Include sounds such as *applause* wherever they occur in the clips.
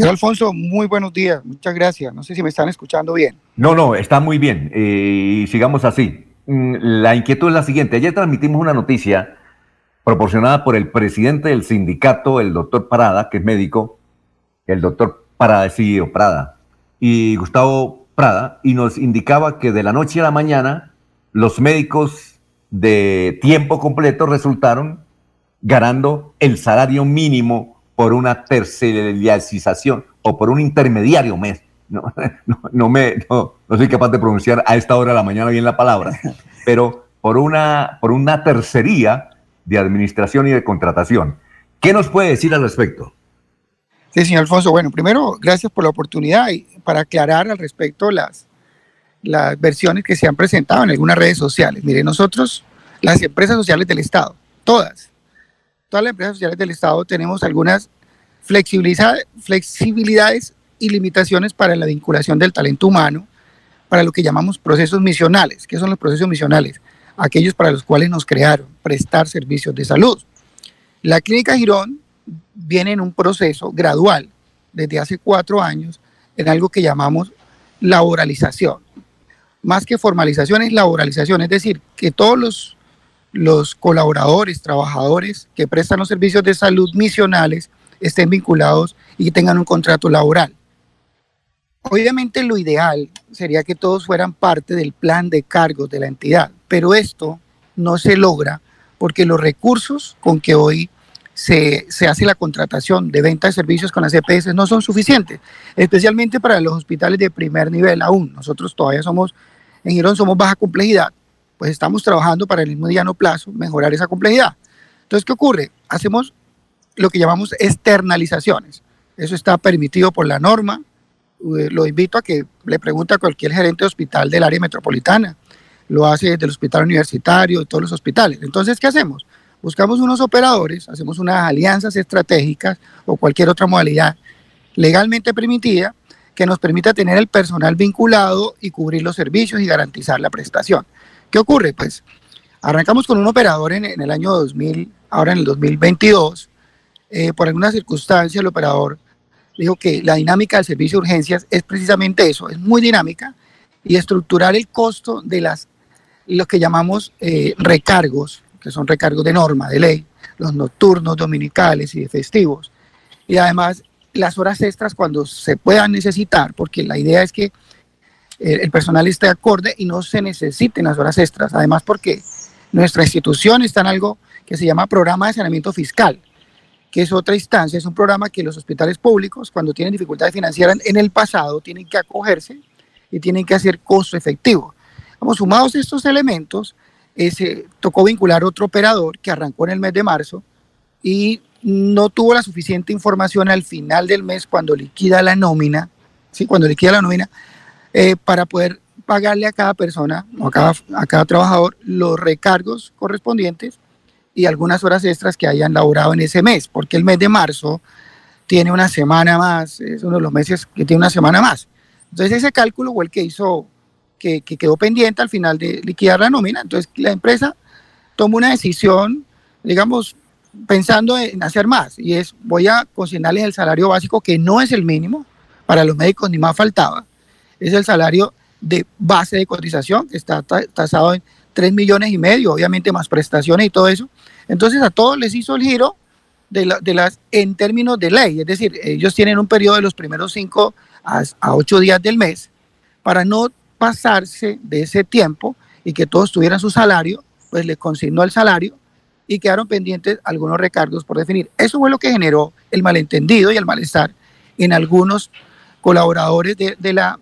Señor Alfonso, muy buenos días, muchas gracias. No sé si me están escuchando bien. No, no, está muy bien eh, y sigamos así. Mm, la inquietud es la siguiente. Ayer transmitimos una noticia proporcionada por el presidente del sindicato, el doctor Parada, que es médico, el doctor Parada, sí, Prada, y Gustavo Prada, y nos indicaba que de la noche a la mañana los médicos de tiempo completo resultaron ganando el salario mínimo por una tercerización o por un intermediario mes. No, *laughs* no, me, no, soy capaz de pronunciar a esta hora de la mañana bien la palabra, *laughs* pero por una, por una tercería de administración y de contratación. ¿Qué nos puede decir al respecto? Sí, señor Alfonso. Bueno, primero, gracias por la oportunidad y para aclarar al respecto las, las versiones que se han presentado en algunas redes sociales. Mire, nosotros, las empresas sociales del Estado, todas, todas las empresas sociales del Estado tenemos algunas flexibilidades y limitaciones para la vinculación del talento humano, para lo que llamamos procesos misionales. ¿Qué son los procesos misionales? Aquellos para los cuales nos crearon, prestar servicios de salud. La Clínica Girón viene en un proceso gradual desde hace cuatro años en algo que llamamos laboralización. Más que formalización es laboralización, es decir, que todos los los colaboradores, trabajadores que prestan los servicios de salud misionales estén vinculados y tengan un contrato laboral. Obviamente lo ideal sería que todos fueran parte del plan de cargos de la entidad, pero esto no se logra porque los recursos con que hoy se, hace la contratación de venta de servicios con las EPS no son suficientes, especialmente para los hospitales de primer nivel aún. Nosotros todavía somos, en Girón somos baja complejidad, pues estamos trabajando para el mediano plazo mejorar esa complejidad. Entonces, ¿qué ocurre? Hacemos lo que llamamos externalizaciones. Eso está permitido por la norma. Eh, lo invito a que le pregunte a cualquier gerente de hospital del área metropolitana. Lo hace desde el hospital universitario, de todos los hospitales. Entonces, ¿qué hacemos? Buscamos unos operadores, hacemos unas alianzas estratégicas o cualquier otra modalidad legalmente permitida que nos permita tener el personal vinculado y cubrir los servicios y garantizar la prestación. ¿Qué ocurre? Pues arrancamos con un operador en, el año 2000, ahora en el 2022. Eh, por alguna circunstancia el operador dijo que la dinámica del servicio de urgencias es precisamente eso, es muy dinámica y estructurar el costo de las, lo que llamamos eh, recargos, que son recargos de norma, de ley, los nocturnos, dominicales y de festivos. Y además las horas extras cuando se puedan necesitar, porque la idea es que el personal esté acorde y no se necesiten las horas extras. Además, porque nuestra institución está en algo que se llama programa de saneamiento fiscal, que es otra instancia, es un programa que los hospitales públicos, cuando tienen dificultades financieras en el pasado, tienen que acogerse y tienen que hacer costo efectivo. Vamos, sumados estos elementos, eh, se tocó vincular otro operador que arrancó en el mes de marzo y no tuvo la suficiente información al final del mes cuando liquida la nómina, ¿sí? cuando liquida la nómina, eh, para poder pagarle a cada persona o a cada, a cada trabajador los recargos correspondientes y algunas horas extras que hayan laborado en ese mes, porque el mes de marzo tiene una semana más, es uno de los meses que tiene una semana más. Entonces ese cálculo fue el que hizo, que, que quedó pendiente al final de liquidar la nómina. Entonces la empresa tomó una decisión, digamos, pensando en hacer más, y es voy a consignarles el salario básico, que no es el mínimo, para los médicos ni más faltaba, es el salario de base de cotización, que está tasado en 3 millones y medio, obviamente más prestaciones y todo eso. Entonces a todos les hizo el giro de, las en términos de ley, es decir, ellos tienen un periodo de los primeros 5 a, a 8 días del mes para no pasarse de ese tiempo y que todos tuvieran su salario, pues les consignó el salario y quedaron pendientes algunos recargos por definir. Eso fue lo que generó el malentendido y el malestar en algunos colaboradores de la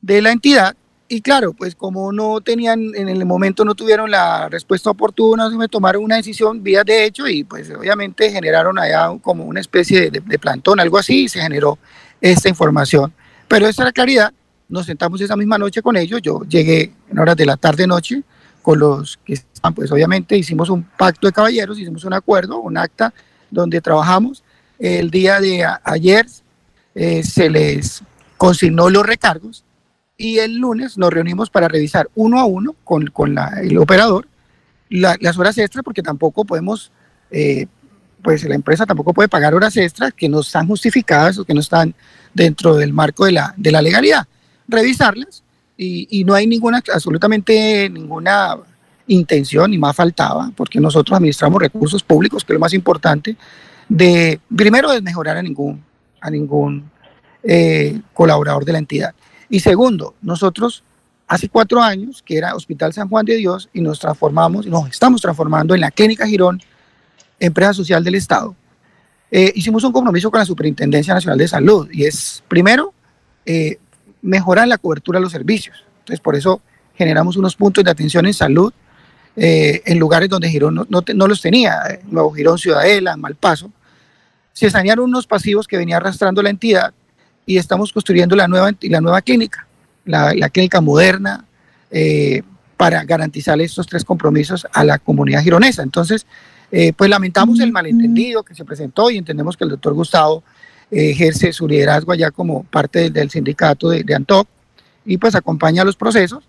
de la entidad. Y claro, pues como no tenían, en el momento no tuvieron la respuesta oportuna, se me tomaron una decisión vía de hecho y pues obviamente generaron allá como una especie de, plantón, algo así, y se generó esta información. Pero esa la claridad, nos sentamos esa misma noche con ellos, yo llegué en horas de la tarde-noche con los que están, pues obviamente hicimos un pacto de caballeros, hicimos un acuerdo, un acta donde trabajamos. El día de ayer eh, se les consignó los recargos y el lunes nos reunimos para revisar uno a uno con, con el operador las horas extras porque tampoco podemos eh, pues la empresa tampoco puede pagar horas extras que no están justificadas o que no están dentro del marco de la, de la legalidad. Revisarlas y, y no hay ninguna, absolutamente ninguna intención, ni más faltaba, porque nosotros administramos recursos públicos, que es lo más importante, de primero de mejorar a ningún, a ningún eh, colaborador de la entidad. Y segundo, nosotros hace cuatro años, que era Hospital San Juan de Dios, y nos transformamos, nos estamos transformando en la Clínica Girón, empresa social del Estado. Eh, hicimos un compromiso con la Superintendencia Nacional de Salud y es, primero, eh, mejorar la cobertura de los servicios. Entonces, por eso generamos unos puntos de atención en salud eh, en lugares donde Girón no, no, los tenía, Nuevo Girón, Ciudadela, Malpaso. Se sanearon unos pasivos que venía arrastrando la entidad y estamos construyendo la nueva, la nueva clínica, la, la clínica moderna, eh, para garantizar estos tres compromisos a la comunidad gironesa. Entonces, eh, pues lamentamos el malentendido que se presentó y entendemos que el doctor Gustavo ejerce su liderazgo allá como parte del, sindicato de, de ANTOC y pues acompaña los procesos,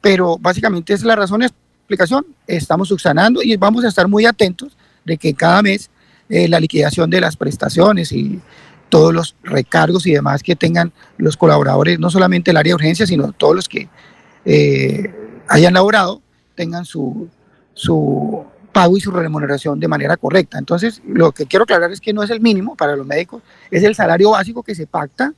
pero básicamente es la razón explicación, estamos subsanando y vamos a estar muy atentos de que cada mes eh, la liquidación de las prestaciones y todos los recargos y demás que tengan los colaboradores, no solamente el área de urgencia, sino todos los que eh, hayan laborado, tengan su, su pago y su remuneración de manera correcta. Entonces, lo que quiero aclarar es que no es el mínimo para los médicos, es el salario básico que se pacta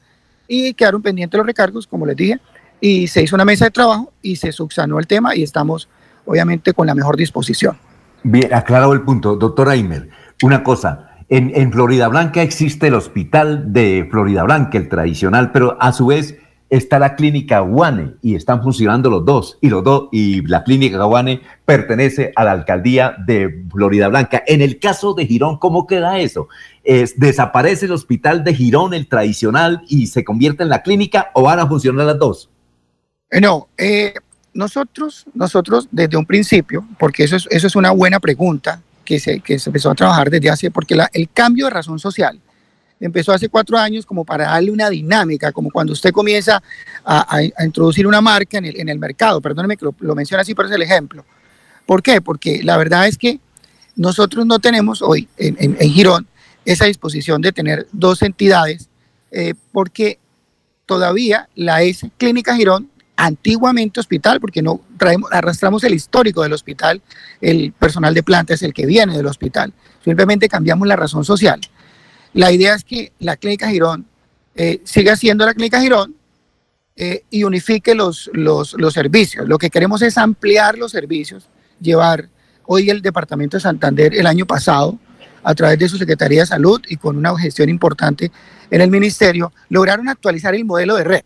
y quedaron pendientes los recargos, como les dije, y se hizo una mesa de trabajo y se subsanó el tema y estamos obviamente con la mejor disposición. Bien, aclarado el punto. Doctor Aimer, una cosa, en, Florida Blanca existe el hospital de Florida Blanca, el tradicional, pero a su vez está la clínica Guane y están funcionando los dos y los dos y la clínica Guane pertenece a la alcaldía de Florida Blanca. En el caso de Girón, ¿cómo queda eso? ¿Es, ¿Desaparece el hospital de Girón, el tradicional, y se convierte en la clínica o van a funcionar las dos? No, eh, nosotros, nosotros desde un principio, porque eso es, eso es una buena pregunta que se, que se empezó a trabajar desde hace, porque la, el cambio de razón social empezó hace cuatro años como para darle una dinámica, como cuando usted comienza a, a, introducir una marca en el, en el mercado, perdóneme que lo, lo así, pero es el ejemplo. ¿Por qué? Porque la verdad es que nosotros no tenemos hoy en, en, en Girón esa disposición de tener dos entidades, eh, porque todavía la S Clínica Girón antiguamente hospital, porque no traemos, arrastramos el histórico del hospital, el personal de planta es el que viene del hospital, simplemente cambiamos la razón social. La idea es que la clínica Girón eh, siga siendo la clínica Girón eh, y unifique los, los, los servicios. Lo que queremos es ampliar los servicios, llevar hoy el Departamento de Santander el año pasado a través de su Secretaría de Salud y con una gestión importante en el Ministerio, lograron actualizar el modelo de red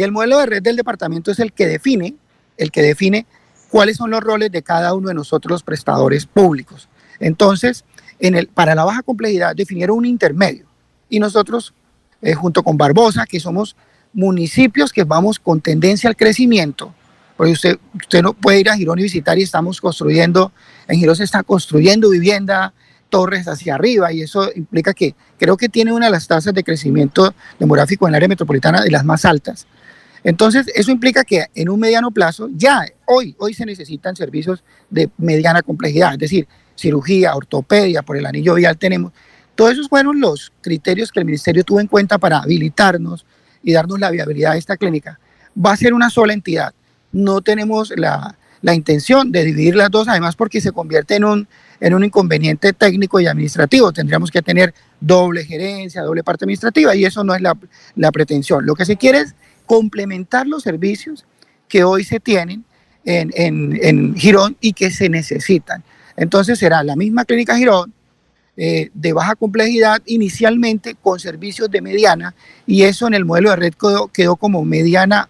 y el modelo de red del departamento es el que define, el que define cuáles son los roles de cada uno de nosotros los prestadores públicos. Entonces, en el, para la baja complejidad definieron un intermedio y nosotros, eh, junto con Barbosa, que somos municipios que vamos con tendencia al crecimiento, porque usted, usted no puede ir a Girón y visitar y estamos construyendo, en Girón se está construyendo vivienda, torres hacia arriba y eso implica que creo que tiene una de las tasas de crecimiento demográfico en el área metropolitana de las más altas. Entonces, eso implica que en un mediano plazo, ya hoy, hoy se necesitan servicios de mediana complejidad, es decir, cirugía, ortopedia, por el anillo vial tenemos. Todos esos fueron los criterios que el ministerio tuvo en cuenta para habilitarnos y darnos la viabilidad de esta clínica. Va a ser una sola entidad. No tenemos la, la intención de dividir las dos, además porque se convierte en un, en un inconveniente técnico y administrativo. Tendríamos que tener doble gerencia, doble parte administrativa y eso no es la, la pretensión. Lo que se quiere es complementar los servicios que hoy se tienen en, en, en Girón y que se necesitan. Entonces será la misma clínica Girón, eh, de baja complejidad inicialmente con servicios de mediana y eso en el modelo de red quedó, quedó, como mediana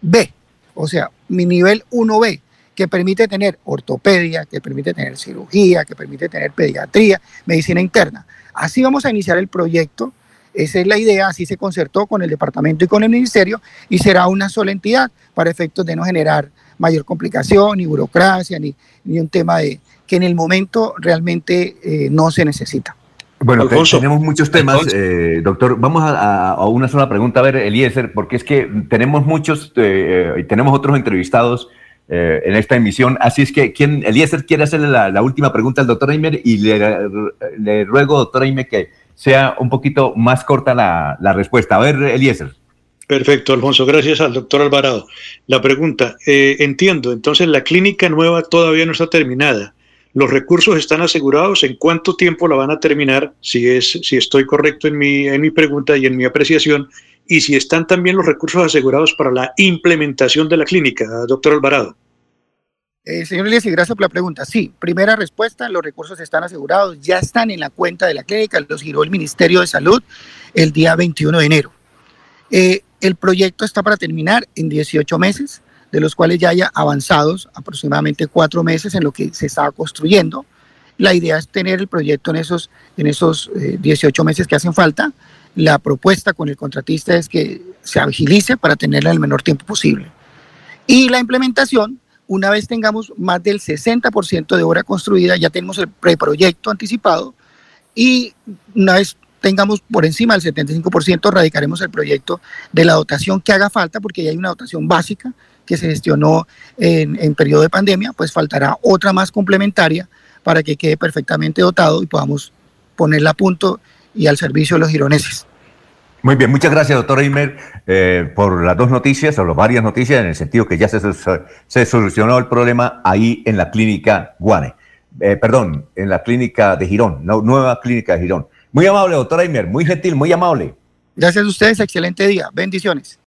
B, o sea, mi nivel 1B, que permite tener ortopedia, que permite tener cirugía, que permite tener pediatría, medicina interna. Así vamos a iniciar el proyecto esa es la idea, así se concertó con el departamento y con el ministerio y será una sola entidad para efectos de no generar mayor complicación, ni burocracia, ni, ni un tema de que en el momento realmente eh, no se necesita. Bueno, Alfonso, tenemos muchos temas, eh, doctor. Vamos a, a, una sola pregunta, a ver, Eliezer, porque es que tenemos muchos, eh, y tenemos otros entrevistados eh, en esta emisión. Así es que, ¿quién, Eliezer quiere hacerle la, última pregunta al doctor Aimer y le, ruego, doctor Aimer, que sea un poquito más corta la, respuesta. A ver, Eliezer. Perfecto, Alfonso. Gracias al doctor Alvarado. La pregunta, eh, entiendo, entonces la clínica nueva todavía no está terminada. ¿Los recursos están asegurados? ¿En cuánto tiempo la van a terminar? Si, es, si estoy correcto en mi, en mi pregunta y en mi apreciación. Y si están también los recursos asegurados para la implementación de la clínica, doctor Alvarado. Eh, señor Elias, gracias por la pregunta. Sí, primera respuesta, los recursos están asegurados, ya están en la cuenta de la clínica, los giró el Ministerio de Salud el día 21 de enero. Eh, el proyecto está para terminar en 18 meses, de los cuales ya haya avanzados aproximadamente cuatro meses en lo que se estaba construyendo. La idea es tener el proyecto en esos, en esos 18 eh, meses que hacen falta. La propuesta con el contratista es que se agilice para tenerla en el menor tiempo posible. Y la implementación una vez tengamos más del 60% de obra construida, ya tenemos el preproyecto anticipado y una vez tengamos por encima del 75%, radicaremos el proyecto de la dotación que haga falta, porque ya hay una dotación básica que se gestionó en, periodo de pandemia, pues faltará otra más complementaria para que quede perfectamente dotado y podamos ponerla a punto y al servicio de los gironeses. Muy bien, muchas gracias, doctor Eimer, eh, por las dos noticias, o las varias noticias, en el sentido que ya se, solucionó el problema ahí en la clínica Guane. Eh, perdón, en la clínica de Girón, nueva clínica de Girón. Muy amable, doctor Eimer, muy gentil, muy amable. Gracias a ustedes, excelente día, bendiciones.